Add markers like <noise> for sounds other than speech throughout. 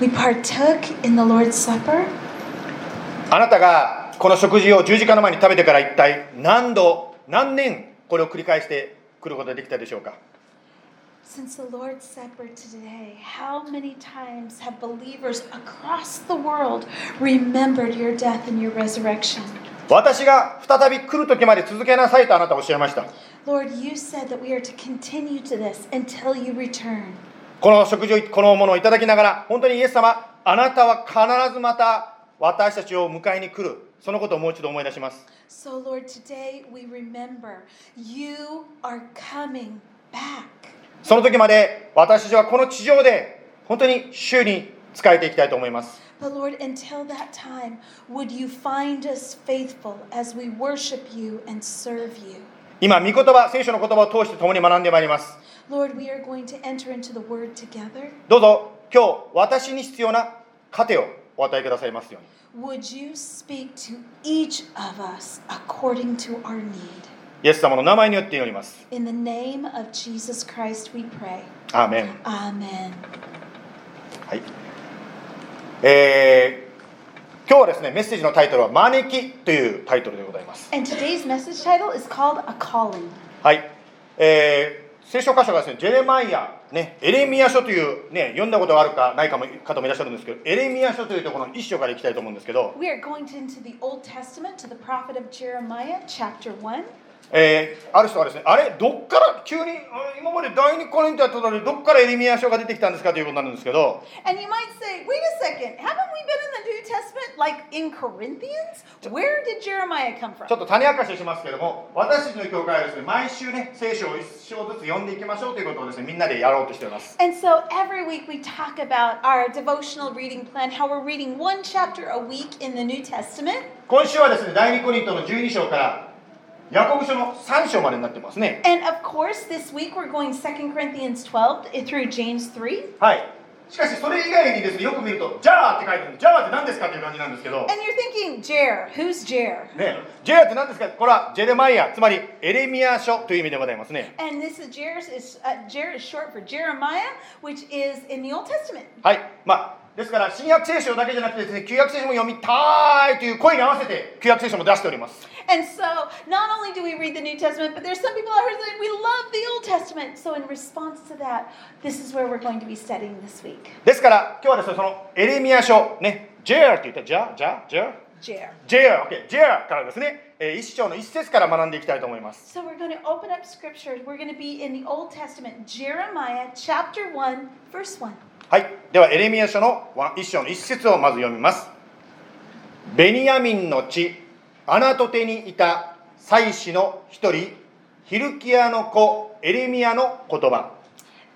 we partook in the Lord's Supper. あなたがこの食事を十字架の前に食べてから一体何度何年これを繰り返してくることができたでしょうか Since the Lord's Supper today, how many times have believers across the world remembered your death and your resurrection? 私が再び来る時まで続けなさいとあなたはおっしゃいました Lord, you said that we are to continue to this until you return. この食事をこのものをいただきながら本当にイエス様あなたは必ずまた私たちを迎えに来るそのことをもう一度思い出します So, Lord, today we remember you are coming back. その時まで私たちはこの地上で本当に主に仕えていきたいと思います But Lord, until that time, would you find us faithful as we worship you and serve you? 今御言葉聖書の言葉を通して共に学んでまいります Lord, we are going to enter into the word together. どうぞ今日私に必要な糧をお与えくださいますように Would you speak to each of us according to our need? イエス様の名前によって祈ります。In the name of Jesus Christ, we pray. アーメン。Amen. はい。えー今日はですね、メッセージのタイトルは、招きというタイトルでございます。And today's message title is called A Calling. はい。えー聖書箇所がですね、ジェレマイア、ね、エレミア書という、ね、読んだことがあるかないかも方もいらっしゃるんですけど、エレミア書というところの一章からいきたいと思うんですけど、We are going into the Old Testament to the prophet of Jeremiah, chapter 1. えー、ある人はですね、あれどこから急に、今まで第二コリントやったのに、どこからエリミア書が出てきたんですかということになるんですけど。ちょっと種明かししますけども、私たちの教会はですね、毎週ね、聖書を一章ずつ読んでいきましょうということをですね、みんなでやろうとしています。And so every week we talk about our devotional reading plan, how we're 今週はですね、第二コリントの十二章から、ヤコブ書の3章までになってますね。And of course, this week we're going 2 Corinthians 12 through James 3. はい。しかし、それ以外にですね、よく見ると、じゃあって書いてあるじゃあって何ですかっていう感じなんですけど、And you're thinking, Jer, who's Jer? ね、じゃあって何ですかこれはジェレマイヤ、つまりエレミア書という意味でございますね。And this is Jer is uh, Jer is short for Jeremiah, which is in the Old Testament. はい。まあ、ですから、新約聖書だけじゃなくてですね、旧約聖書も読みたいという声に合わせて、旧約聖書も出しております。 And so, not only do we read the New Testament, but there's some people out here saying we love the Old Testament. So, in response to that, this is where we're going to be studying this week. ですから、今日はですね、そのエレミア書、ね、ジェアって言ったじゃあ、じゃあ、じゃあ、 Jer. ジェア、オッケー、ジェアからですね、えー一章の一節から学んでいきたいと思います。 So, we're going to open up scripture. We're going to be in the Old Testament, Jeremiah chapter 1, verse 1. はい。では、エレミア書のわ一章の一節をまず読みます。ベニヤミンの地、アナトテにいた祭司の一人、ヒルキアの子、エレミアの言葉。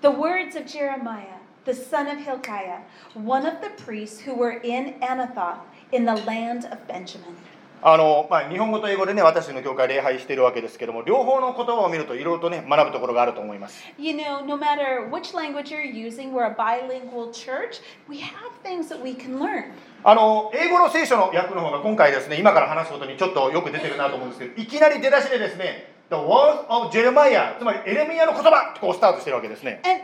The words of Jeremiah, the son of Hilkiah, one of the priests who were in Anathoth in the land of Benjamin. あのまあ、日本語と英語でね、私の教会礼拝しているわけですけども、両方の言葉を見るといろいろとね、学ぶところがあると思います。You know, no matter which language you're using, we're a bilingual church, we have things that we can learn. あの英語の聖書の訳の方が今回ですね、今から話すことにちょっとよく出てるなと思うんですけど、いきなり出だしでですね、The Words of Jeremiah、つまりエレミアの言葉ってこうスタートしてるわけですね。And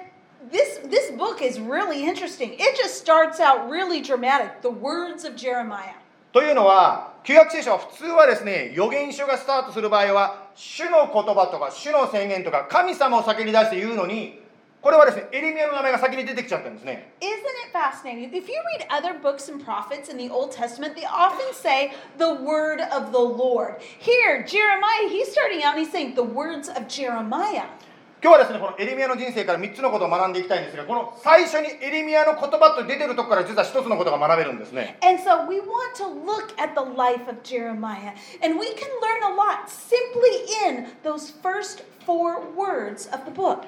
this this book is really interesting. It just starts out really dramatic. The words of Jeremiah. というのは、旧約聖書は普通はですね、預言書がスタートする場合は、主の言葉とか主の宣言とか神様を先に出して言うのに、これはですね、エレミアの名前が先に出てきちゃったんですね。Isn't it fascinating? If you read other books and prophets in the Old Testament, they often say the word of the Lord. Here, Jeremiah, he's starting out and he's saying the words of Jeremiah. 今日はですね、このエレミアの人生から3つのことを学んでいきたいんですが、この最初にエレミアの言葉と出てるところから実は1つのことが学べるんですね。And so we want to look at the life of Jeremiah, and we can learn a lot simply in those first four words of the book.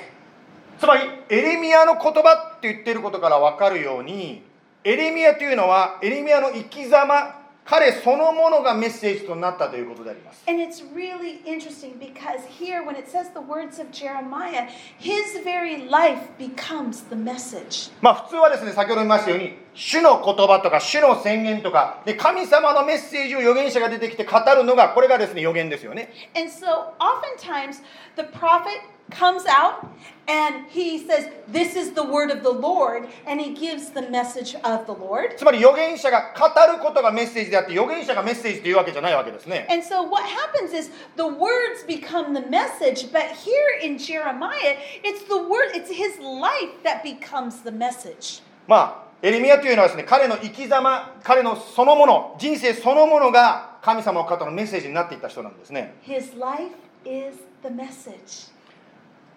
つまり、エレミアの言葉って言ってることから分かるように、エレミアというのは、エレミアの生き様、彼そのものがメッセージとなったということであります。And it's really interesting because here, when it says the words of Jeremiah, his very life becomes the message. まあ普通はですね、先ほど言いましたように、主の言葉とか主の宣言とか、で神様のメッセージを預言者が出てきて語るのが、これがですね、預言ですよね。And so, oftentimes, the prophet comes out and he says, This is the word of the Lord, and he gives the message of the Lord. つまり預言者が語ることがメッセージであって預言者がメッセージというわけじゃないわけですね And so what happens is the words become the message, but here in Jeremiah, it's the word, it's his life that becomes the message. まあエレミアというのはですね彼の生き様彼のそのもの人生そのものが神様の方のメッセージになっていった人なんですね His life is the message.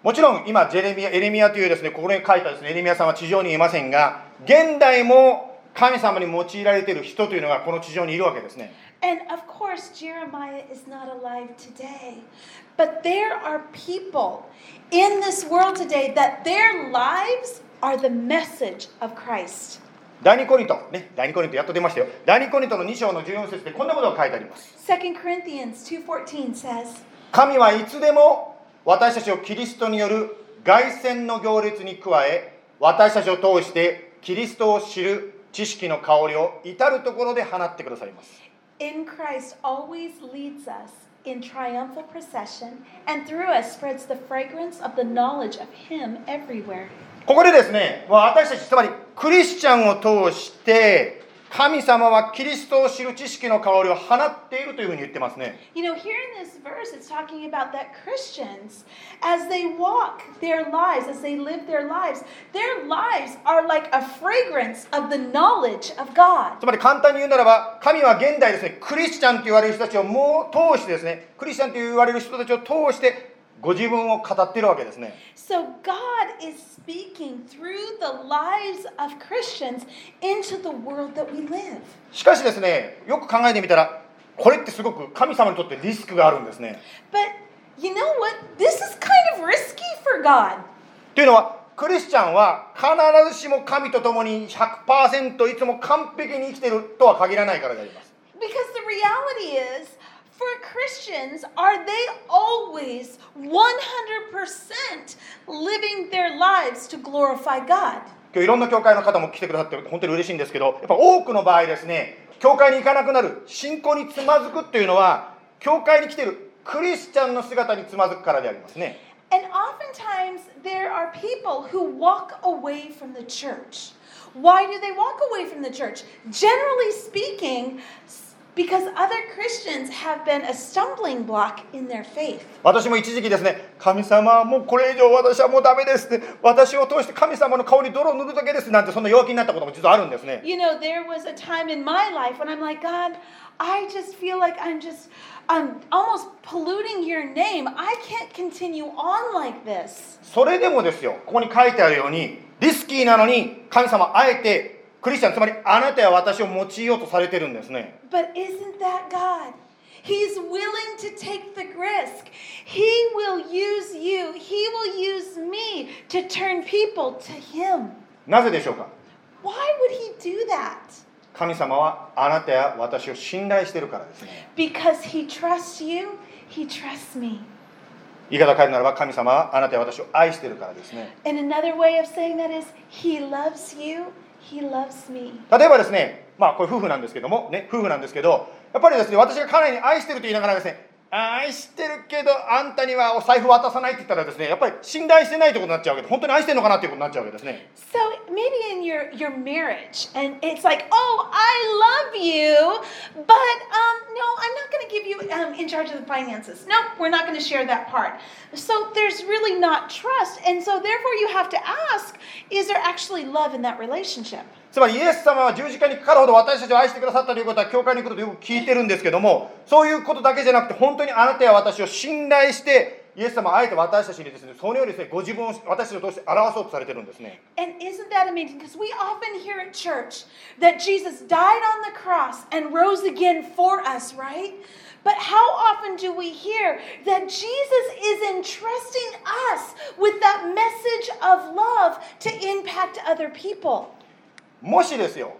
もちろん今ジェレミアエレミアというですねここに書いたですねエレミアさんは地上にいませんが現代も神様に用いられている人というのがこの地上にいるわけですね And of course, Jeremiah is not alive today. But there are people in this world today that their lives are the message of Christ. 第二コリントね第二コリントやっと出ましたよ第二コリントの2章の14節でこんなことが書いてあります2 Corinthians 2:14 says, 神はいつでも私たちをキリストによる凱旋の行列に加え私たちを通してキリストを知る知識の香りを至るところで放ってくださいます In Christ always leads us in triumphal procession, and through us spreads the fragrance of the knowledge of Him everywhere. ここでですねまあ私たちつまりクリスチャンを通して神様はキリストを知る知識の香りを放っているというふうに言ってますね You know, here in this verse, it's talking about that Christians, as they walk their lives, as they live their lives, their lives are like a fragrance of the knowledge of God. つまり簡単に言うならば神は現代ですねクリスチャンと言われる人たちをもう通してですねクリスチャンと言われる人たちを通してご自分を語っているわけですね So God is speaking through the lives of Christians into the world that we live. しかしですねよく考えてみたらこれってすごく神様にとってリスクがあるんですね But you know what? This is kind of risky for God. というのはクリスチャンは必ずしも神と共に100%いつも完璧に生きているとは限らないからであります Because the reality is, for Christians, are they always 100% living their lives to glorify God? 今日いろんな教会の方も来てくださって本当に嬉しいんですけどやっぱ多くの場合ですね教会に行かなくなる信仰につまずくっていうのは教会に来ているクリスチャンの姿につまずくからでありますね And oftentimes, there are people who walk away from the church. Why do they walk away from the church? Generally speaking, s- because other Christians have been a stumbling block in their faith. 私も一時期ですね神様もうこれ以上私はもうダメですね私を通して神様の顔に泥を塗るだけですなんてそんな弱気になったことも実はあるんですね You know, there was a time in my life when I'm like, God, I just feel like I'm just, I'm almost polluting your name. I can't continue on like this. それでもですよここに書いてあるようにリスキーなのに神様あえて クリスチャンつまりあなたや私を用いようとされてるんですね But isn't that God? He's willing to take the risk. He will use you, He will use me to turn people to Him. なぜでしょうか Why would He do that? 神様はあなたや私を信頼しているからですね Because He trusts you, He trusts me. 言い方変えるならば神様はあなたや私を愛しているからですね And another way of saying that is, He loves you. 例えばですねまあこれ夫婦なんですけどもね夫婦なんですけどやっぱりですね私が彼に愛してると言いながらですね愛してるけどあんたにはお財布渡さないって言ったらですねやっぱり信頼してないってことになっちゃうわけで本当に愛してるのかなっていうことになっちゃうわけですね So maybe in your, your marriage, and it's like, oh, I love you, but um, no, I'm not going to give you um, in charge of the finances. No, we're not going to share that part. So there's really not trust, and so therefore you have to ask, is there actually love in that relationship? つまりイエス様は十字架にかかるほど私たちを愛してくださったということは教会に来るとよく聞いてるんですけどもそういうことだけじゃなくて本当にあなたや私を信頼してイエス様はあえて私たちにですねそのようにですねご自分を私たちを通して表そうとされてるんですね And isn't that amazing? Because we often hear at church that Jesus died on the cross and rose again for us, right? But how often do we hear that Jesus is entrusting us with that message of love to impact other people? もしですよ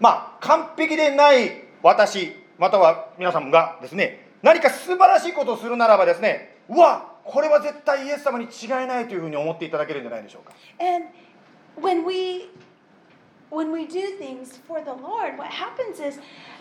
まあ完璧でない私または皆さんがですね何か素晴らしいことをするならばですねうわこれは絶対イエス様に違いないというふうに思っていただけるんじゃないでしょうか And when we when we do things for the Lord, what happens is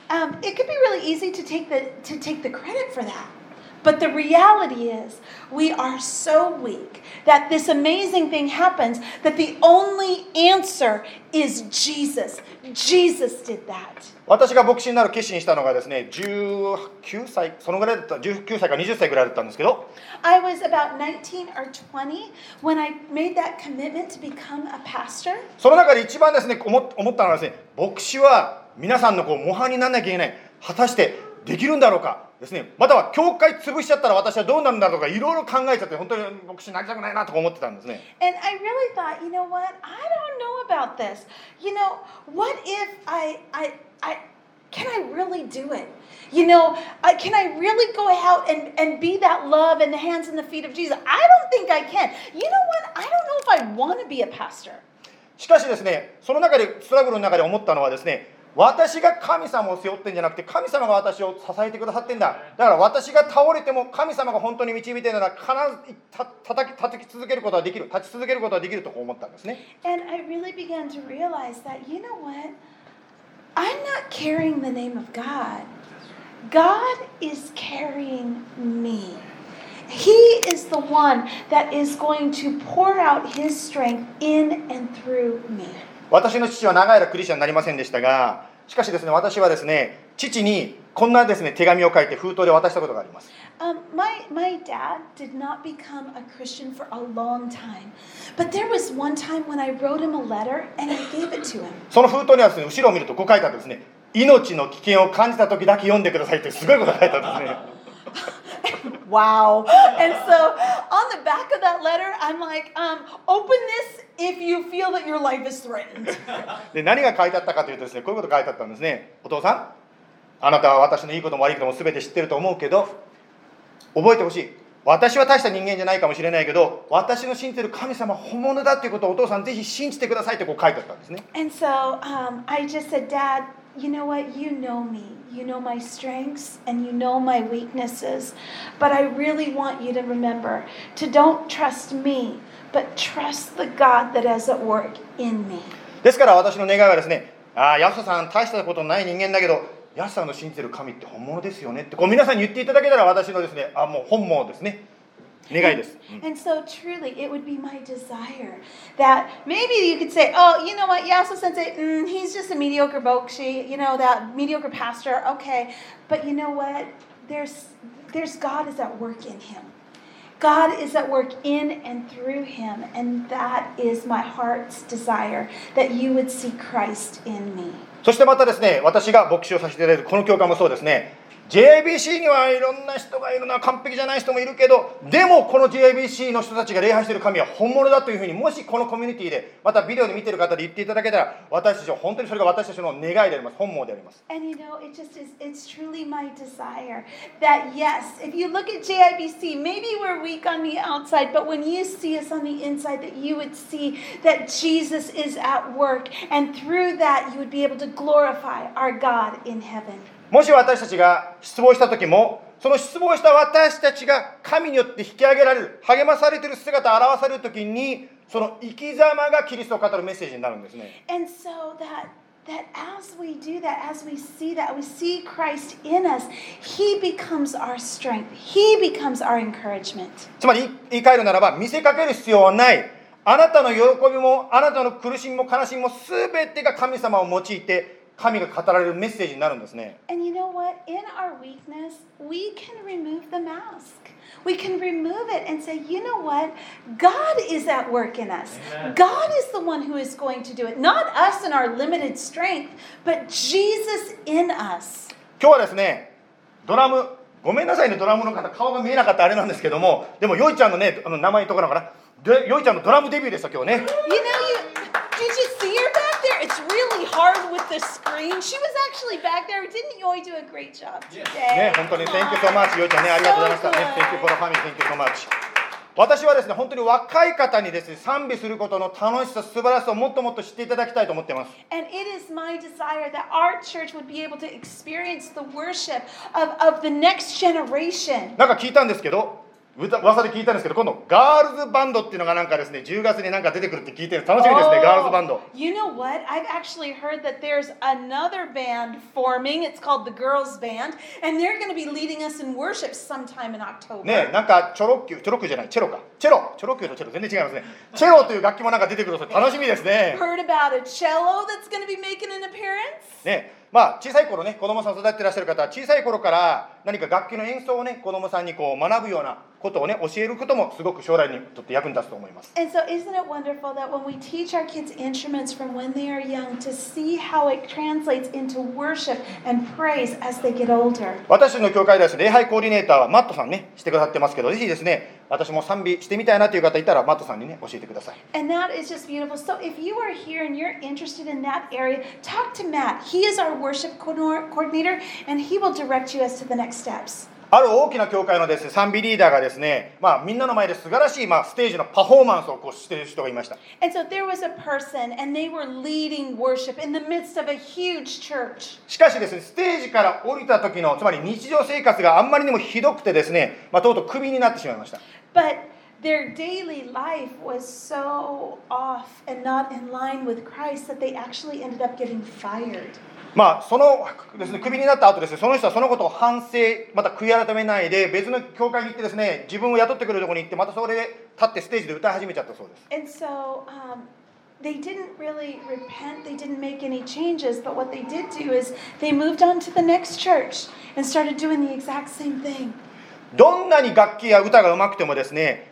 um, it could be really easy to take the to take the credit for that. But the reality is, we are so weak that this amazing thing happens that the only answer is Jesus. Jesus did that. 私が牧師になる決心したのがですね19歳そのぐらいだった19歳か20歳ぐらいだったんですけど I was about 19 or 20 when I made that commitment to become a pastor. その中で一番ですね思思ったのはですね牧師は皆さんのこう模範にならなきゃいけない果たしてできるんだろうか ですねまたは教会潰しちゃったら私はどうなるんだろうかいろいろ考えちゃって本当に牧師になりたくないなとか思ってたんですね And I really thought, you know what? I don't know about this. You know, what if I, I, I, can I really do it? You know, I, can I really go out and, and be that love in the hands and the feet of Jesus? I don't think I can. You know what? I don't know if I want to be a pastor. しかしですねその中でストラグルの中で思ったのはですね私が神様を背負ってんじゃなくて神様が私を支えてくださってんだだから私が倒れても神様が本当に導いてるなら必ずた叩き叩き続けることはできる立ち続けることはできると思ったんですね And I really began to realize that, you know what? I'm not carrying the name of God. God is carrying me. He is the one that is going to pour out His strength in and through me. 私の父は長い間クリスチャンになりませんでしたがしかしですね私はですね父にこんなですね手紙を書いて封筒で渡したことがあります Um, my, my dad did not become a Christian for a long time. But there was one time when I wrote him a letter and I gave it to him. その封筒にはですね後ろを見るとこう書いてあってですね命の危険を感じた時だけ読んでくださいってすごいことが書いてあったんですね <laughs> Wow. And so on the back of that letter, I'm like, um, open this if you feel that your life is threatened. で何が書いてあったかというとですねこういうこと書いてあったんですねお父さんあなたは私のいいことも悪いことも全て知ってると思うけど覚えてほしい私は大した人間じゃないかもしれないけど私の信じてる神様は本物だっていうことをお父さんぜひ信じてくださいってこう書いてあったんですね And so um, I just said, Dad, you know what? You know me. You know my strengths and you know my weaknesses. But I really want you to remember to don't trust me, but trust the God that is at work in me. ですから私の願いはですねああ安田さん大したことない人間だけど安さんの信じてる神って本物ですよねってこう皆さんに言っていただけたら私のですねあもう本望ですね 願いです、うん And so truly, it would be my desire that maybe you could say, oh, you know what, Yasu sensei, mm, he's just a mediocre bokshi, you know, that mediocre pastor, okay. But you know what? There's, there's God is at work in him. God is at work in and through him. And that is my heart's desire that you would see Christ in me. そしてまたですね私が牧師をさせていただいてこの教会もそうですね JBC にはいろんな人がいるな完璧じゃない人もいるけどでもこの JBC の人たちが礼拝している神は本物だというふうにもしこのコミュニティでまたビデオで見ている方で言っていただけたら私たちは本当にそれが私たちの願いであります本望であります And you know, it just is, it's truly my desire that yes, if you look at JIBC, maybe we're weak on the outside, but when you see us on the inside, that you would see that Jesus is at work, and through that, you would be able to glorify our God in heaven. もし私たちが失望した時もその失望した私たちが神によって引き上げられる励まされている姿を表される時にその生き様がキリストを語るメッセージになるんですね And so that that as we do that, as we see that, we see Christ in us, He becomes our strength. He becomes our encouragement. つまり言い換えるならば見せかける必要はないあなたの喜びもあなたの苦しみも悲しみも全てが神様を用いて神が語られるメッセージになるんですね。今日はですね、ドラム、ごめんなさいね、ドラムの方、顔が見えなかったあれなんですけども、でも、よいちゃんのね、あの名前のところから、よいちゃんのドラムデビューでした、今日ね。It's really hard with the screen. She was actually back there. Didn't Yoi do a great job today? ね本当に Thank you so much よいちゃんねありがとうございましたね Thank you for the family Thank you so much 私はですね本当に若い方にですね賛美することの楽しさ素晴らしさをもっともっと知っていただきたいと思っています And it is my desire that our church would be able to experience the worship of, of the next generation. なんか聞いたんですけど歌噂で聞いたんですけど今度ガールズバンドっていうのがなんかですね10月になんか出てくるって聞いてる楽しみですね、Oh, ガールズバンド You know what? I've actually heard that there's another band forming. It's called the Girls Band, and they're going to be leading us in worship sometime in October. ねなんかチョロッキュチョロッキュじゃないチェロかチェロチョロッキュとチェロ全然違いますねチェロという楽器もなんか出てくるそうで楽しみですね Heard about a cello that's going to be making an appearance? ねまあ小さい頃ね子供さん育ててらっしゃる方は小さい頃から何か楽器の演奏をね子供さんにこう学ぶようなことをね教えることもすごく将来にとって役に立つと思います And so, isn't it wonderful that when we teach our kids instruments from when they are young, to see how it translates into worship and praise as they get older? 私の教会では礼拝コーディネーターはマットさんねしてくださってますけどぜひですね私も賛美してみたいなという方いたらマットさんにね教えてください And that is just beautiful. So, if you are here and you're interested in that area, talk to Matt. He is our worship co- coordinator, and he will direct you as to the next steps. ある大きな教会のですね賛美リーダーがですねまあみんなの前で素晴らしいまあステージのパフォーマンスをこうしている人がいました so, person. しかしですねステージから降りた時のつまり日常生活があんまりにもひどくてですね、まあ、とうとうクビになってしまいました But their daily life was so off and not in line with Christ that they actually ended up getting fired. まあそのですねクビになった後ですねその人はそのことを反省また悔い改めないで別の教会に行ってですね自分を雇ってくれるところに行ってまたそれで立ってステージで歌い始めちゃったそうです And so um, they didn't really repent, they didn't make any changes, but what they did do is they moved on to the next church and started doing the exact same thing. どんなに楽器や歌がうまくてもですね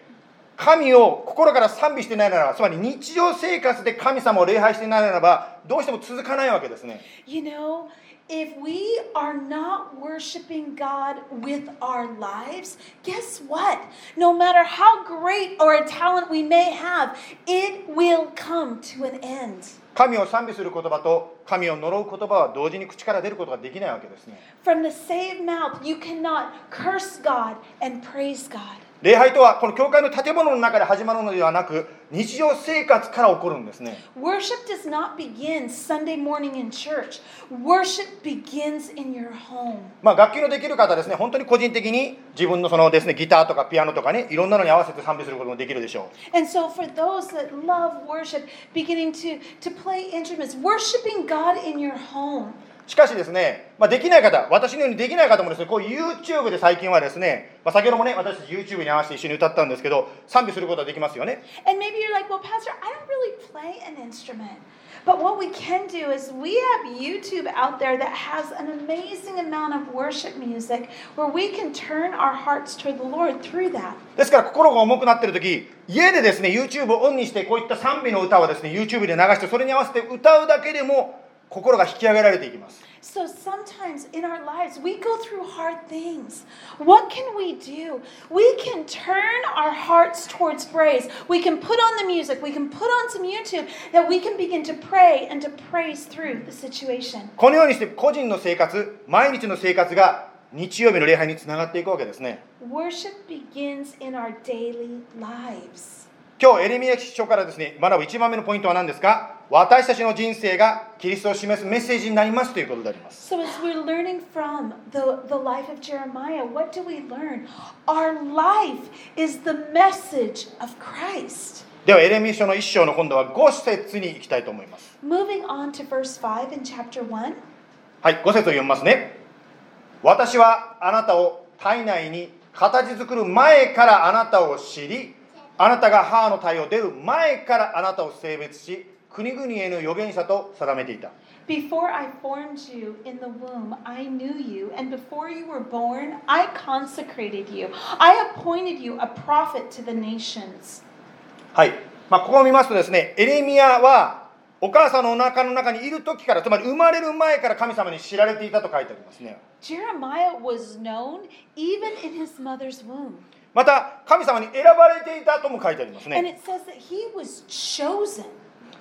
神を心から賛美していないならばつまり日常生活で神様を礼拝していないならばどうしても続かないわけですね You know, if we are not worshiping God with our lives, guess what? No matter how great or a talent we may have, it will come to an end. 神を賛美する言葉と神を呪う言葉は同時に口から出ることができないわけですね From the saved mouth, you cannot curse God and praise God. 礼拝とはこの教会の建物の中で始まるのではなく日常生活から起こるんですね Worship does not begin Sunday morning in church. Worship begins in your home. まあ楽器のできる方はですね本当に個人的に自分のそのですねギターとかピアノとかねいろんなのに合わせて賛美することもできるでしょう And so, for those that love worship, beginning to, to play instruments, worshiping God in your home. しかしですね、まあ、できない方、私のようにできない方もですね、こう YouTube で最近はですね、まあ、先ほどもね、私たち YouTube に合わせて一緒に歌ったんですけど、賛美することができますよね。And maybe you're like, well, Pastor, I don't really play an instrument. But what we can do is we have YouTube out there that has an amazing amount of worship music where we can turn our hearts toward the Lord through that. ですから心が重くなっている時家でですね YouTube をオンにしてこういった賛美の歌をですね YouTube で流してそれに合わせて歌うだけでも心が引き上げられていきます So sometimes in our lives, we go through hard things. What can we do? We can turn our hearts towards praise. We can put on the music, we can put on some YouTube that we can begin to pray and to praise through the situation. このようにして個人の生活毎日の生活が日曜日の礼拝につながっていくわけですね Worship begins in our daily lives. 今日エレミヤ書からですね学ぶ1番目のポイントは何ですか私たちの人生がキリストを示すメッセージになりますということであります So, as we're learning from the, the life of Jeremiah, what do we learn? Our life is the message of Christ. ではエレミヤ書の1章の今度は5節に行きたいと思います Moving on to verse 5 in chapter 1. はい、5節を読みますね。私はあなたを体内に形作る前からあなたを知り、あなたが母の体を出る前からあなたを性別し、国々への預言者と定めていた。Before I formed you in the womb, I knew you, and before you were born, I consecrated you. I appointed you a prophet to the nations. はい、まあ、ここを見ますとですね、エレミヤはお母さんのお腹の中にいる時から、つまり生まれる前から神様に知られていたと書いてありますね。Jeremiah was known even in his mother's womb. また、神様に選ばれていたとも書いてありますね And。it says that he was chosen.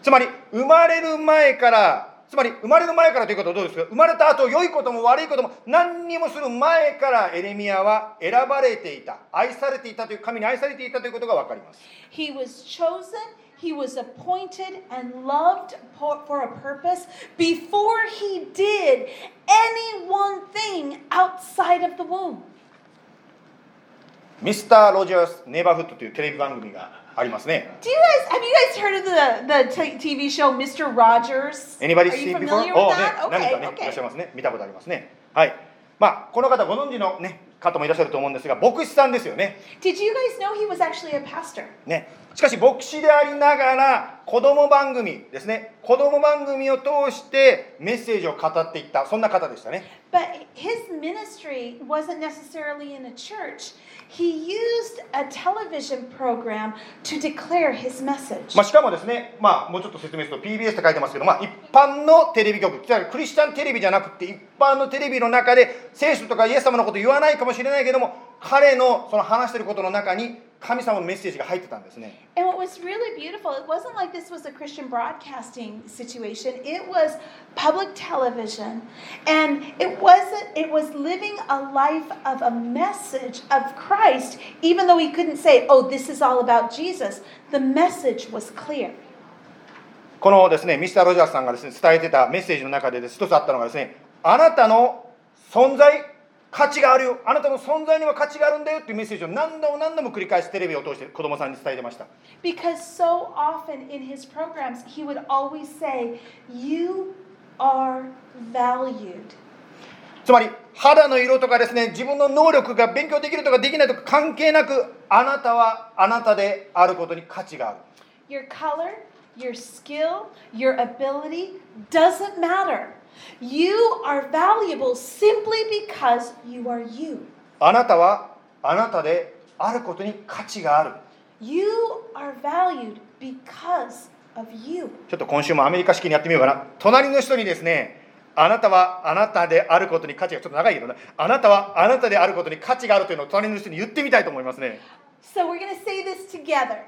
つまり生まれる前からつまり生まれる前からということはどうですか？生まれた後良いことも悪いことも何にもする前からエレミヤは選ばれていた。愛されていたという神に愛されていたということが分かります。He was chosen, he was appointed, and loved for, a purpose before he did any one thing outside of the womb. ミスター・ロジャース・ネイバーフッドというテレビ番組がありますね。Do you guys have you guys heard of the the TV show Mr. Rogers? Anybody seen before? familiar お with ね that?、何か Okay, ね、いらっしゃい.ますね。見たことありますね。はい。まあ、この方ご存知のね、方もいらっしゃると思うんですが、牧師さんですよね。Did you guys know he was actually a pastor? ね。しかし、牧師でありながら、子供番組ですね。子供番組を通してメッセージを語っていった、そんな方でしたね。But his ministry wasn't necessarily in a church. He used a television program to declare his message. まあ、しかもですね、まあ、もうちょっと説明すると PBS って書いてますけど、まあ、一般のテレビ局、つまりクリスチャンテレビじゃなくて、一般のテレビの中で、聖書とかイエス様のこと言わないかもしれないけども、彼のその話してることの中に、神様のメッセージが入ってたんですね。And what was really beautiful, it wasn't like this was a Christian broadcasting situation. It was public television. And it wasn't, it was living a life of a message of Christ, even though he couldn't say, oh, this is all about Jesus. The message was clear. このですね、ミスター・ロジャースさんがですね、伝えてたメッセージの中でです、一つあったのがですね、あなたの存在、価値があるよ、あなたの存在には価値があるんだよっていうメッセージを何度も何度も繰り返しテレビを通して子供さんに伝えてました。Because so often in his programs, he would always say, You are valued. つまり肌の色とかですね自分の能力が勉強できるとかできないとか関係なくあなたはあなたであることに価値がある Your color, your skill, your ability doesn't matter. You are valuable simply because you are you. あなたはあなたであることに価値がある You are valued because of you. ちょっと今週もアメリカ式にやってみようかな隣の人にですねあなたはあなたであることに価値がちょっと長いけどねあなたはあなたであることに価値があるというのを隣の人に言ってみたいと思いますね So we're going to say this together.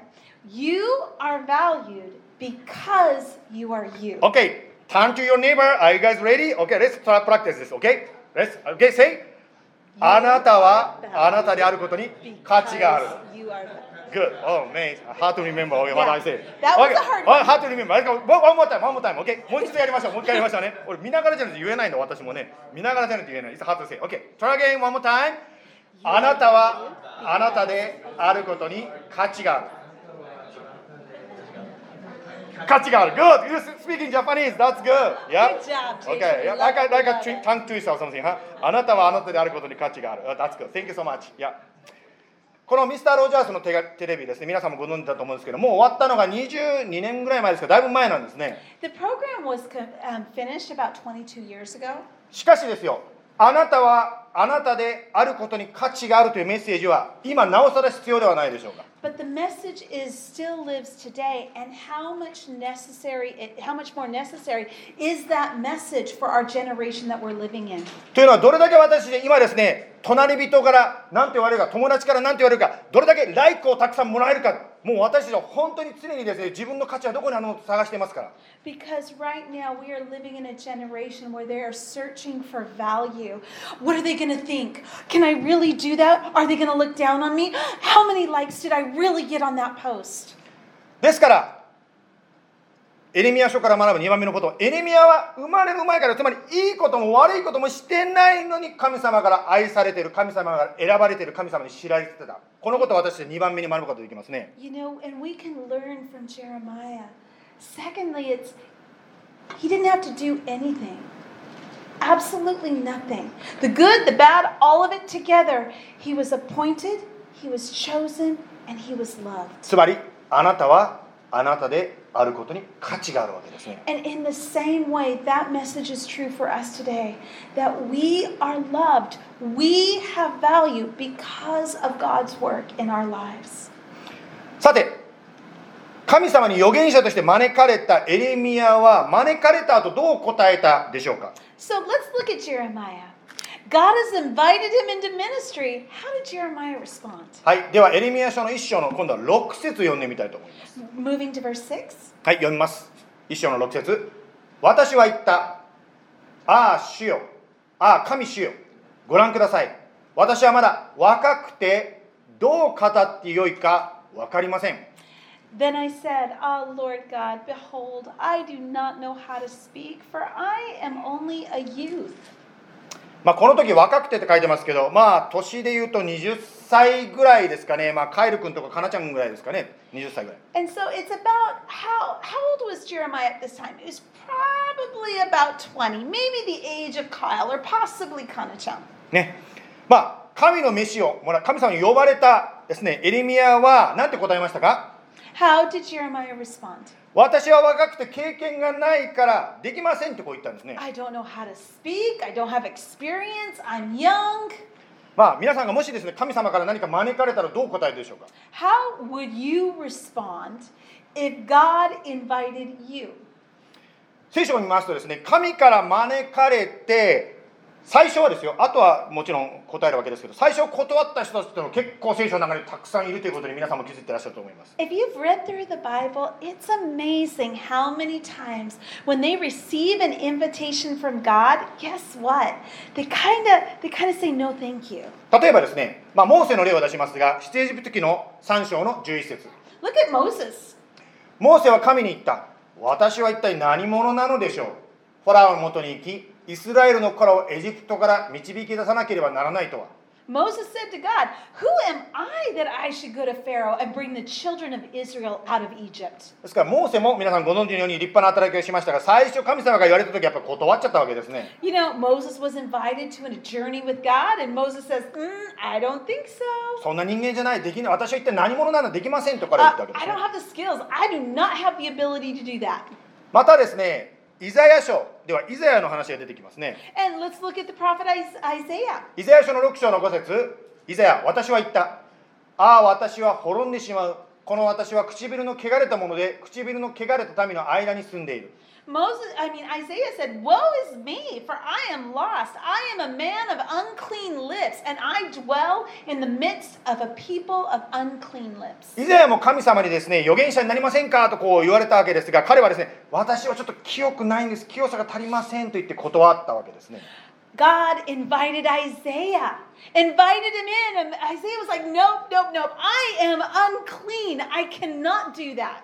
You are valued because you are you. OK turn to your neighbor are you guys ready? OK let's start practice this OK let's OK say あなたはあなたであることに価値がある. Good. Oh, man. Hard to remember what. I said. That was Okay. a hard Oh, one. hard to remember. One one more time, one more time. Okay. もう一度やりましょう。もう一回やりましょうね。俺見ながらじゃないと言えないの、私もね。見ながらじゃないと言えない。It's hard to say. Okay. Try again one more time. あなたはあなたであることに価値がある。価値がある。Good. You speak in Japanese. That's good. Yeah. Good job. Okay. Yeah. Like a, like a tongue twister or something. Huh? あなたはあなたであることに価値がある。Uh, That's good. Thank you so much. Yeah. このミスター・ロジャースのテガテレビですね、皆さんもご存知だと思うんですけど、もう終わったのが22年ぐらい前ですから、だいぶ前なんですね。The program was um, finished about 22 years ago. しかしですよ、あなたはあなたであることに価値があるというメッセージは、今なおさら必要ではないでしょうか。But the message is still lives today, and how much necessary, it, how much more necessary is that message for our generation that we're living in? というのは、どれだけ私で今ですね、隣人から何て言われるか、友達から何て言われるか、どれだけライクをたくさんもらえるか、もう私たちは本当に常にですね、自分の価値はどこにあるのと探していますから。 Because right now we are living in a generation where they are searching for value. What are they going to think? Can I really do that? Are they going to look down on me? How many likes did I really get on that post? ですから、エレミア書から学ぶ2番目のこと、エレミアは生まれる前から、つまりいいことも悪いこともしてないのに神様から愛されている、神様から選ばれている、神様に知られてた。このことを私は2番目に学ぶことができますね。You know, and we can learn from Jeremiah. Secondly, it's he didn't have to do anything. Absolutely nothing. The good, the bad, all of it together. He was appointed, he was chosen, and he was loved. つまり、あなたはあなたであることに価値があるわけですね。 And in the same way, that message is true for us today that we are loved, we have value because of God's work in our lives. さて、神様に預言者として招かれたエレミアは、招かれた後どう答えたでしょうか So let's look at Jeremiah. God has invited him into ministry. How did Jeremiah respond? はい、ではエレミア書の1章の今度は6節読んでみたいと思います。Moving to verse 6. はい、読みます。一章の6節私は言った。ああ、主よ。ああ、神主よ。ご覧ください。私はまだ若くて、どう語ってよいか分かりません。Then I said, Ah, Lord God, behold, I do not know how to speak, for I am only a youth. まあ、この時若くてって書いてますけど、まあ、年で言うと20歳ぐらいですかね、まあ、カエル君とかかなちゃんぐらいですかね、20歳ぐらい。ね。まあ、神の召しを、神様に呼ばれたですね、エレミアは何て答えましたか？How to 私は若くて経験がないからできませんってこう言ったんですね。まあ、皆さんがもしですね神様から何か招かれたらどう答えるでしょうか？聖書を見ますとですね神から招かれて最初はですよあとはもちろん答えるわけですけど最初断った人たちって結構聖書の中にたくさんいるということに皆さんも気づいていらっしゃると思います。例えばですね、まあ、モーセの例を出しますが、ステージプト記の3章の11節モーセは神に言った。私は一体何者なのでしょう？ファラーのもとに行き。イスラエルの子らをエジプトから導き出さなければならないとは Moses said to God, Who am I that I should go to Pharaoh and bring the children of Israel out of Egypt? ですからモーセも皆さんご存知のように立派な働きをしましたが最初神様が言われた時はやっぱ断っちゃったわけですね You know, Moses was invited to a journey with God, and Moses says, mm, I don't think so. そんな人間じゃないできない私は一体何者なのできませんとから言 Uh, ったわけです I ね don't have the skills. I do not have the ability to do that. またですねイザヤ書。ではイザヤの話が出てきますね。And let's look at the prophet Is- Isaiah. イザヤ書の6章の5節。イザヤ私は言った。ああ私は滅んでしまう。この私は唇の汚れたもので唇の汚れた民の間に住んでいる Moses, I mean, Isaiah said, Woe is me, for I am lost. I am a man of unclean lips, and I dwell in the midst of a people of unclean lips. イザヤも神様にですね預言者になりませんかとこう言われたわけですが彼はですね私はちょっと清くないんです清さが足りませんと言って断ったわけですね God invited Isaiah, invited him in, and Isaiah was like, Nope, nope, nope. I am unclean. I cannot do that.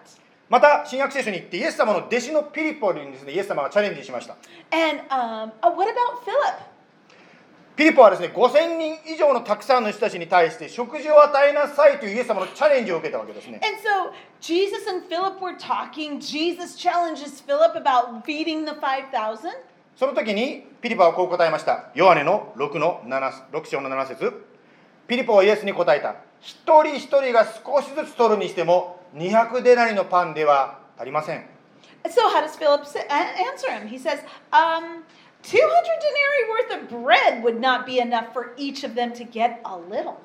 また新約聖書に行ってイエス様の弟子のピリポにですねイエス様がチャレンジしました And um, uh, what about Philip? ピリポはですね5000人以上のたくさんの人たちに対して食事を与えなさいというイエス様のチャレンジを受けたわけですね And so Jesus and Philip were talking. Jesus challenges Philip about feeding the 5,000. その時にピリポはこう答えましたヨハネの6の7 6章の7節ピリポはイエスに答えた一人一人が少しずつ取るにしても200デナリのパンでは足りません so how does Philip answer him? He says, um, 200 denarii worth of bread would not be enough for each of them to get a little.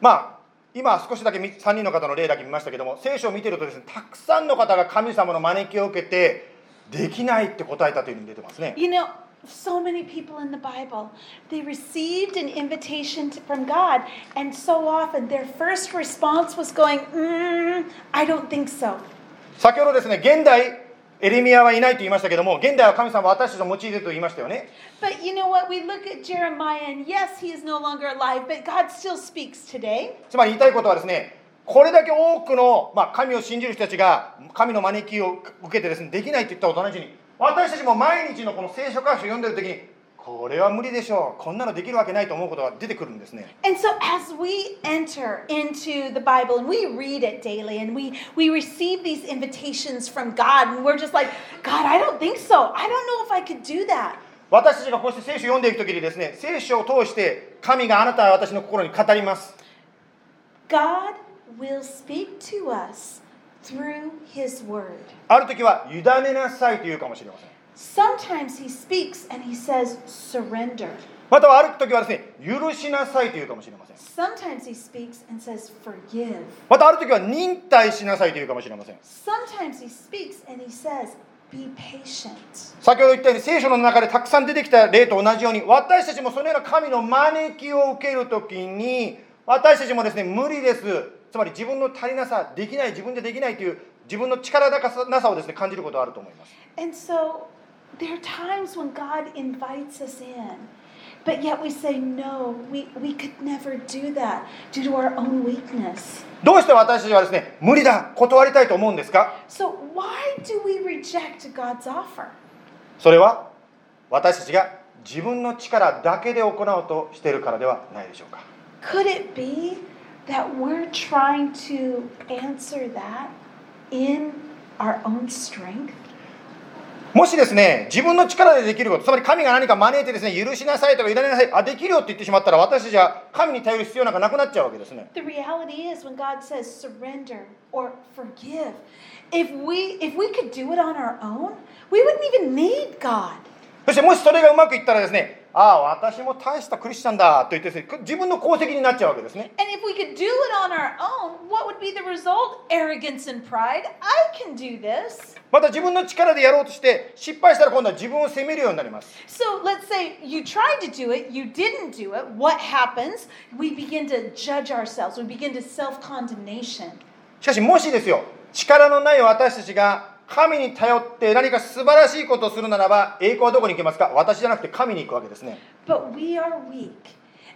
まあ今少しだけ3人の方の例だけ見ましたけども聖書を見てるとですねたくさんの方が神様の招きを受けてできないって答えたというふうに出てますね You know, so many people in the Bible, they received an invitation to, from God, and so often their first response was going, mm, I don't think so. 先ほどですね現代エレミアはいないと言いましたけども現代は神様は私たちを用いていると言いましたよね But you know what? We look at Jeremiah, and yes, he is no longer alive, but God still speaks today. つまり言いたいことはですねこれだけ多くの、まあ、神を信じる人たちが神の招きを受けてですねできないといったことと同じに 私たちも毎日のこの聖書箇所を読んでる時にこれは無理でしょうこんなのできるわけないと思うことが出てくるんですね And so, as we enter into the Bible and we read it daily and we, we receive these invitations from God, and we're just like, God, I don't think so. I don't know if I could do that. 私たちがこうして聖書を読んでいく時にですね聖書を通して神があなたは私の心に語ります God will speak to us through His Word. ある時は委ねなさいと言うかもしれません Sometimes He speaks and He says, surrender. またはある時はですね許しなさいと言うかもしれません Sometimes He speaks and says, forgive. またある時は忍耐しなさいと言うかもしれません Sometimes He speaks and He says, be patient. 先ほど言ったように聖書の中でたくさん出てきた例と同じように私たちもそのような神の招きを受ける時に私たちもですね無理ですつまり自分の足りなさできない自分でできないという自分の力なさをですね感じることがあると思います And so there are times when God invites us in, but yet we say, no, we, we could never do that due to our own weakness. どうして私たちはですね無理だ断りたいと思うんですか So why do we reject God's offer? それは私たちが自分の力だけで行おうとしているからではないでしょうか Could it be that we're trying to answer that in our own strength? もしですね自分の力でできることつまり神が何か招いてですね許しなさいとか委ねなさいあできるよって言ってしまったら私たちは神に頼る必要なんかなくなっちゃうわけですね The reality is when God says surrender or forgive, if we if we could do it on our own, we wouldn't even need God. そしてもしそれがうまくいったらですね ああ私も大したクリスチャンだと言って自分の功績になっちゃうわけですね And if we could do it on our own, what would be the result? Arrogance and pride. I can do this. また自分の力でやろうとして失敗したら今度は自分を責めるようになります So let's say you tried to do it, you didn't do it. What happens? We begin to judge ourselves. We begin to self condemnation. しかしもしですよ力のない私たちが神に頼って何か素晴らしいことをするならば栄光はどこに行きますか私じゃなくて神に行くわけですね But we are weak.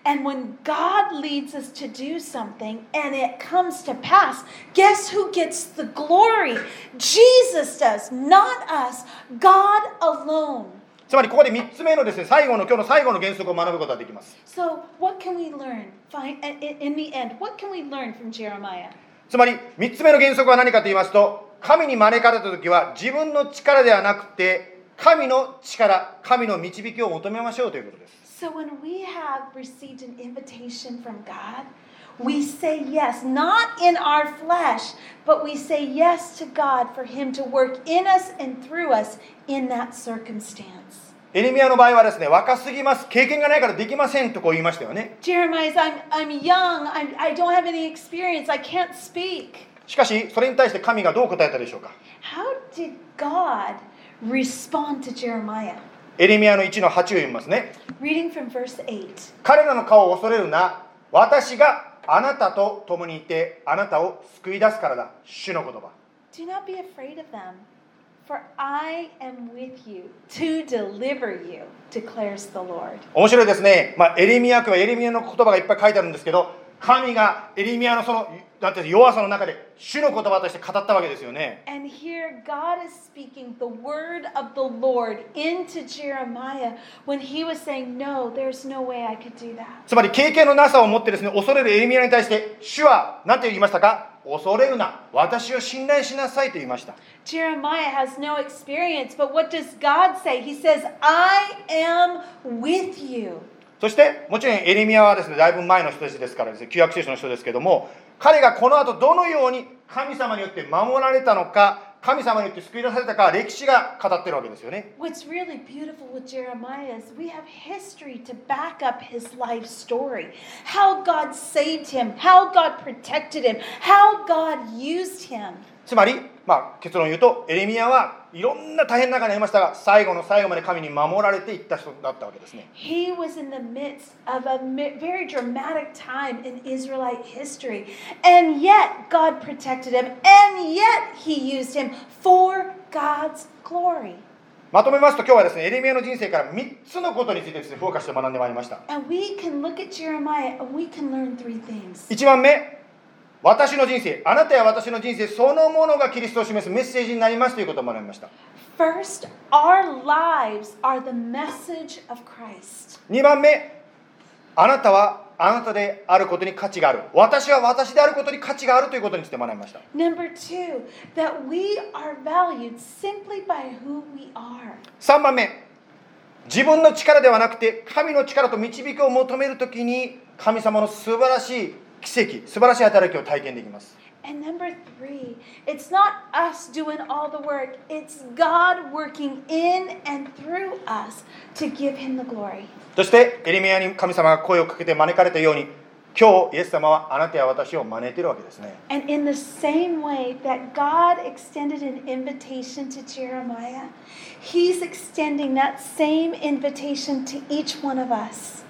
And when God leads us to do something and it comes to pass, guess who gets the glory? Jesus does, not us, God alone. つまりここで3つ目のですね最後の今日の最後の原則を学ぶことができます So, what can we learn? In the end, what can we learn from Jeremiah? つまり3つ目の原則は何かと言いますと神に招かれた時は自分の力ではなくて神の力神の導きを求めましょうということです So, when we have received an invitation from God, we say yes, not in our flesh, but we say yes to God for Him to work in us and through us in that circumstance. エレミアの場合はですね若すぎます経験がないからできませんとこう言いましたよね Jeremiah says, I'm, I'm young, I'm, I don't have any experience, I can't speak. しかしそれに対して神がどう答えたでしょうか？How did God respond to Jeremiah? エレミアの1の8を読みますね Reading from verse 8. 彼らの顔を恐れるな私があなたと共にいてあなたを救い出すからだ主の言葉 Do not be afraid of them, for I am with you to deliver you, declares the Lord. 面白いですね、まあ、エレミア記はエレミアの言葉がいっぱい書いてあるんですけど神がエレミアのそのなんていうの弱さの中で主の言葉として語ったわけですよね And here God is speaking the word of the Lord into Jeremiah when he was saying, No, there's no way I could do that. つまり経験のなさを持ってですね恐れるエレミアに対して主は何て言いましたか恐れるな私を信頼しなさいと言いました Jeremiah has no experience, but what does God say? He says, I am with you. そしてもちろんエレミアはですねだいぶ前の人たちですからですね旧約聖書の人ですけども彼がこの後どのように神様によって守られたのか神様によって救い出されたか歴史が語ってるわけですよね What's really beautiful with Jeremiah is we have history to back up his life story. How God saved him, how God protected him, how God used him. つまり、結論を言うとエレミアはいろんな大変な中にあましたが最後の最後まで神に守られていった人だったわけですね。まとめますと今日はですねエレミアの人生から3つのことについてですねフォーカスして学んでまいりました。1番目。私の人生あなたや私の人生そのものがキリストを示すメッセージになりますということを学びました First, our lives are the message of Christ. 2番目あなたはあなたであることに価値がある私は私であることに価値があるということについて学びました Number two, that we are valued simply by who we are. 3番目自分の力ではなくて神の力と導きを求めるときに神様の素晴らしい奇跡素晴らしい働きを体験できます And number three, it's not us doing all the work, it's God working in and through us to give Him the glory. そしてエレミアに神様が声をかけて招かれたように今日イエス様はあなたや私を招いているわけですね And in the same way that God extended an invitation to Jeremiah, He's extending that same invitation to each one of us.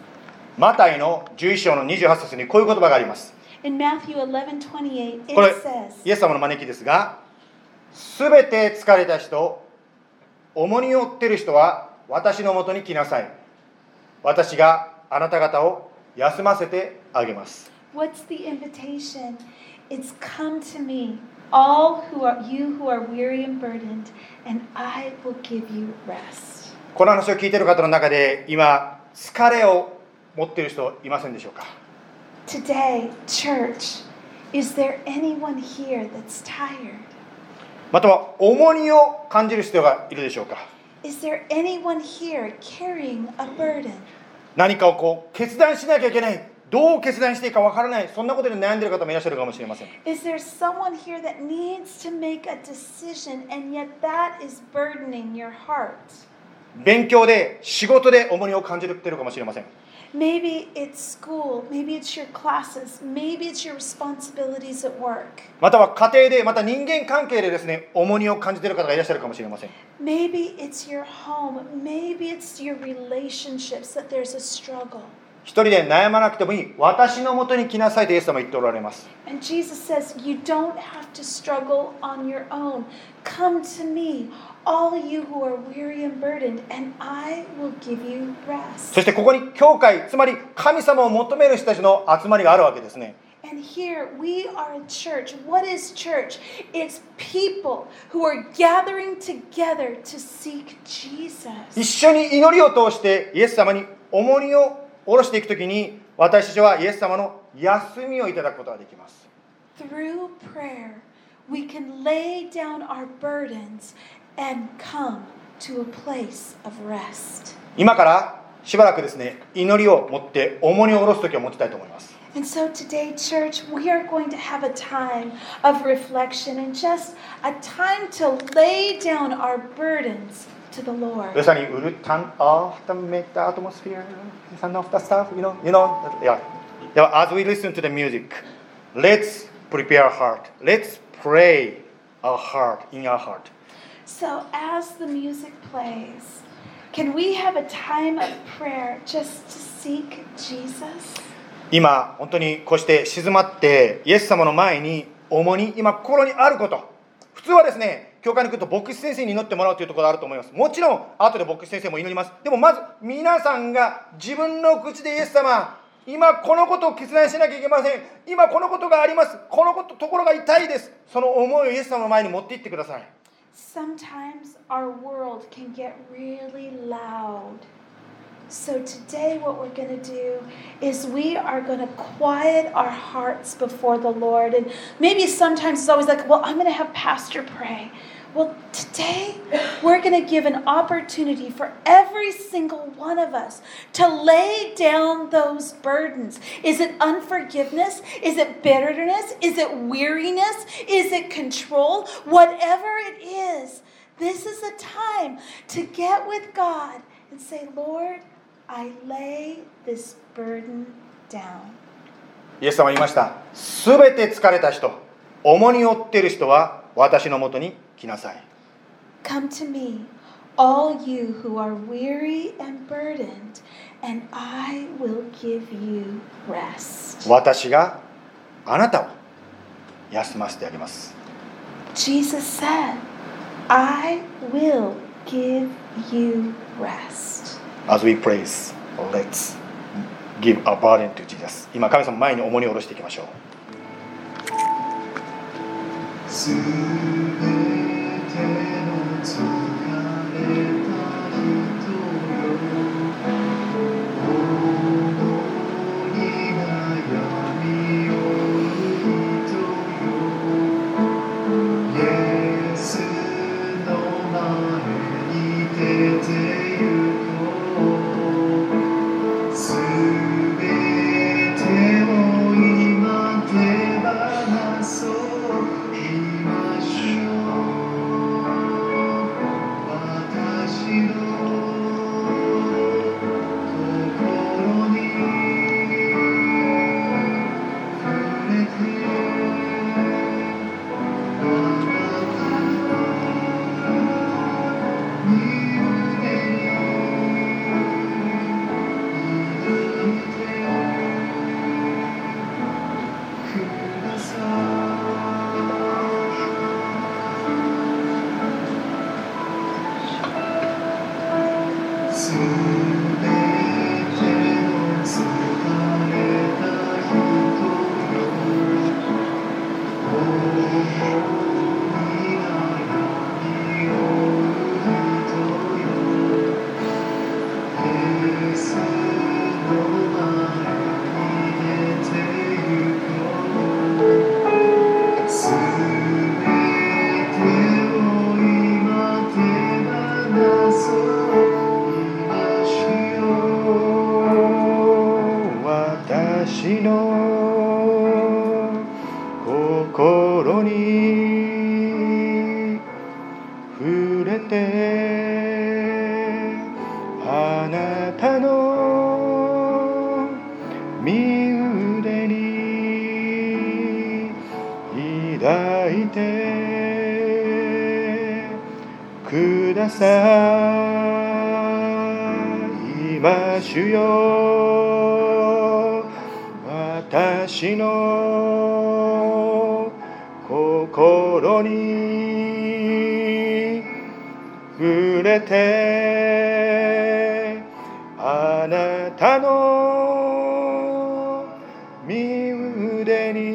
マタイの11章の28節にこういう言葉があります In Matthew 11 28, これ it イエス様の招きですがすべて疲れた人重荷を負っている人は私のもとに来なさい私があなた方を休ませてあげます What's the invitation? It's come to me, all who are you who are weary and burdened, and I will give you rest. この話を聞いている方の中で今疲れを持っている人いませんでしょうか Today, church, is there anyone here that's tired? または重荷を感じる人がいるでしょうか Is there anyone here carrying a burden? 何かをこう決断しなきゃいけないどう決断していいかわからないそんなことで悩んでいる方もいらっしゃるかもしれません Is there someone here that needs to make a decision and yet that is burdening your heart? 勉強で仕事で重荷を感じているかもしれません Maybe it's school, maybe it's your classes, maybe it's your responsibilities at work. または家庭でまた人間関係でですね重荷を感じている方がいらっしゃるかもしれません Maybe it's your home, maybe it's your relationships that there's a struggle. 一人で悩まなくてもいい私のもとに来なさいとイエス様は言っておられます And Jesus says, You don't have to struggle on your own. Come to me, all you who are weary and burdened, and I will give you そ rest. してここに教会つまり神様を求める人たちの集まりがあるわけですね And here we are a church. What is church? It's people who are gathering together to seek 一 Jesus. 緒に祈りを通してイエス様に重荷を下ろしていくときに私たちはイエス様の休みをいただくことができます Through prayer, we can lay down our burdens and come to a place of rest. 今からしばらくですね祈りを持って重荷を下ろす時を持ちたいと思います And so today, church, we are going to have a time of reflection and just a time to lay down our burdens to the ま Lord. さにウルタンオフ the meta atmosphere sun of the stuff you know you know yeah yeah as we listen to the music let's prepare our heart let's pray our heart in our heart So, as the music plays, can we have a time of prayer just to seek Jesus? 今本当にこうして静まってイエス様の前に重荷今心にあること。普通はですね教会に来ると牧師先生に祈ってもらうというところがあると思います。もちろん後で牧師先生も祈ります。でもまず皆さんが自分の口でイエス様今このことを決断しなきゃいけません。今このことがあります。このことところが痛いです。その思いをイエス様の前に持って行ってください。Sometimes our world can get really loud. So, today, what we're going to do is we are going to quiet our hearts before the Lord. And maybe sometimes it's always like, well, I'm going to have Pastor pray. Well, today, we're going to give an opportunity for every single one of us to lay down those burdens. Is it unforgiveness? Is it bitterness? Is it weariness? Is it control? Whatever it is, this is a time to get with God and say, Lord, I lay this burden down. イエス様は言いましたすべて疲れた人重荷を負っている人は私のもとに 来なさい Come to me, all you who are weary and burdened, and I will give you rest. 私があなたを休ませてあげます Jesus said, I will give you rest. As we praise, let's give a burden to Jesus 今神様の前に重荷を下ろしていきましょう私の心に触れてあなたの身腕に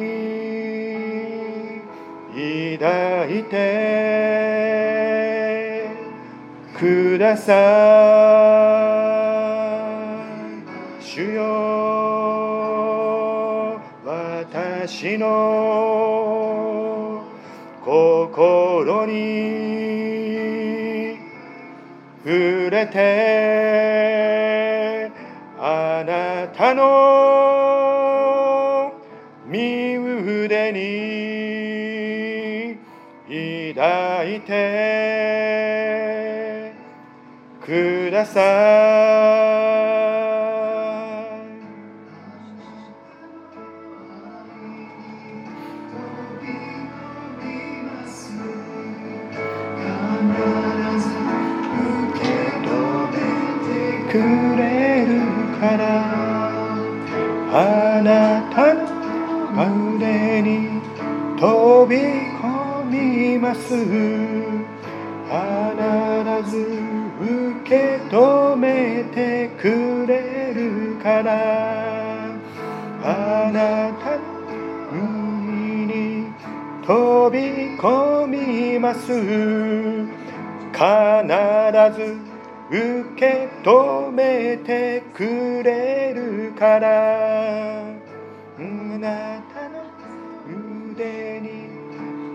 抱いてください。私の心に触れてあなたの身腕に抱いてください。飛び込みます。必ず受け止めてくれるから。あなたの海に飛び込みます。必ず受け止めてくれるから。あなたの腕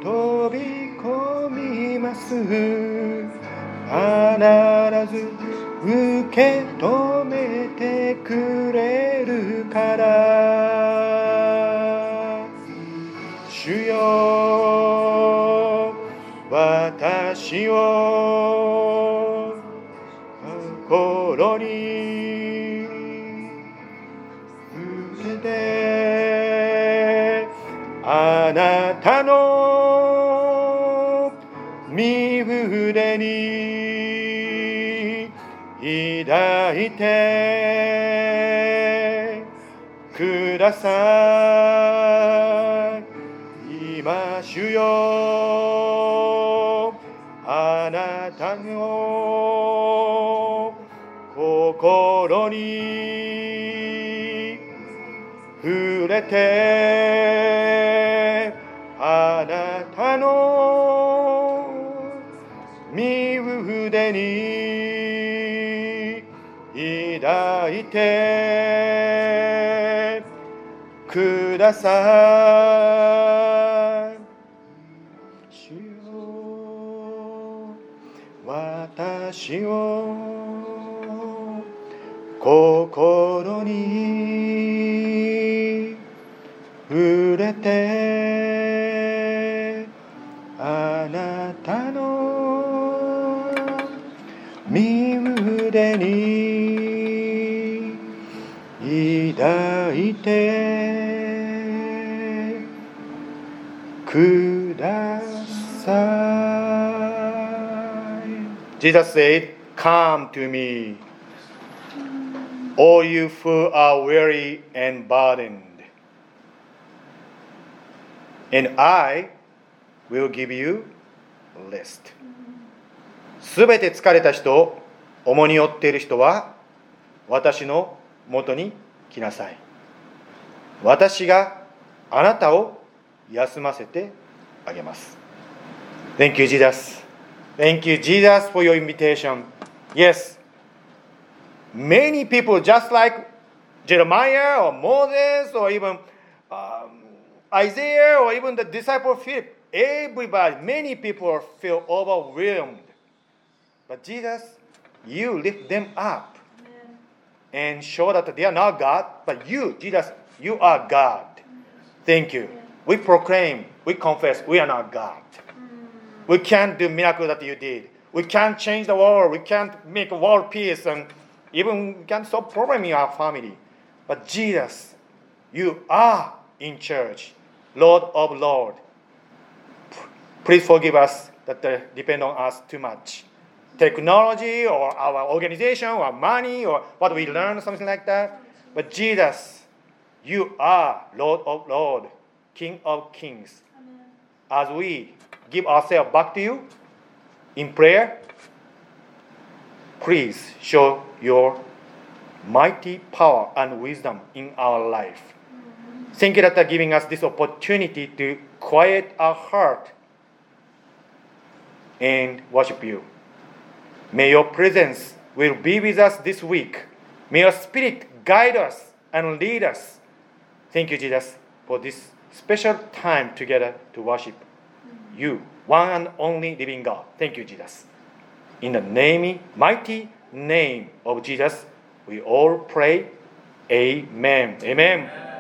飛び込みます。必ず受け止めてくれるから。主よ私を心に。受けてあなたの身腕に抱いてください。今主よあなたの心に触れてあなたのに抱いてください。主よ私を心に触れて抱いてください Jesus said, Come to me, all you who are weary and burdened, and I will give you rest. すべて疲れた人、重荷を負っている人は、私のもとに来なさい。私があなたを休ませてあげます。Thank you, Jesus. Thank you, Jesus, for your invitation. Yes, many people, just like Jeremiah or Moses or even um, Isaiah or even the disciple Philip, everybody, many people feel overwhelmed. But Jesus, you lift them up and show that they are not God, but you, Jesus, you are God. Thank you. We proclaim, we confess, we are not God. We can't do miracle that you did. We can't change the world. We can't make world peace. And even can't solve problem in our family. But Jesus, you are in church, Lord of Lord. Please forgive us that they depend on us too much. Technology or our organization or money or what we learn, something like that. But Jesus, you are Lord of Lord, King of Kings. As we give ourselves back to you in prayer, please show your mighty power and wisdom in our life. Thank you that are giving us this opportunity to quiet our heart and worship you. May your presence will be with us this week. May your spirit guide us and lead us. Thank you, Jesus, for this special time together to worship you, one and only living God. Thank you, Jesus. In the name, mighty name of Jesus, we all pray. Amen. Amen.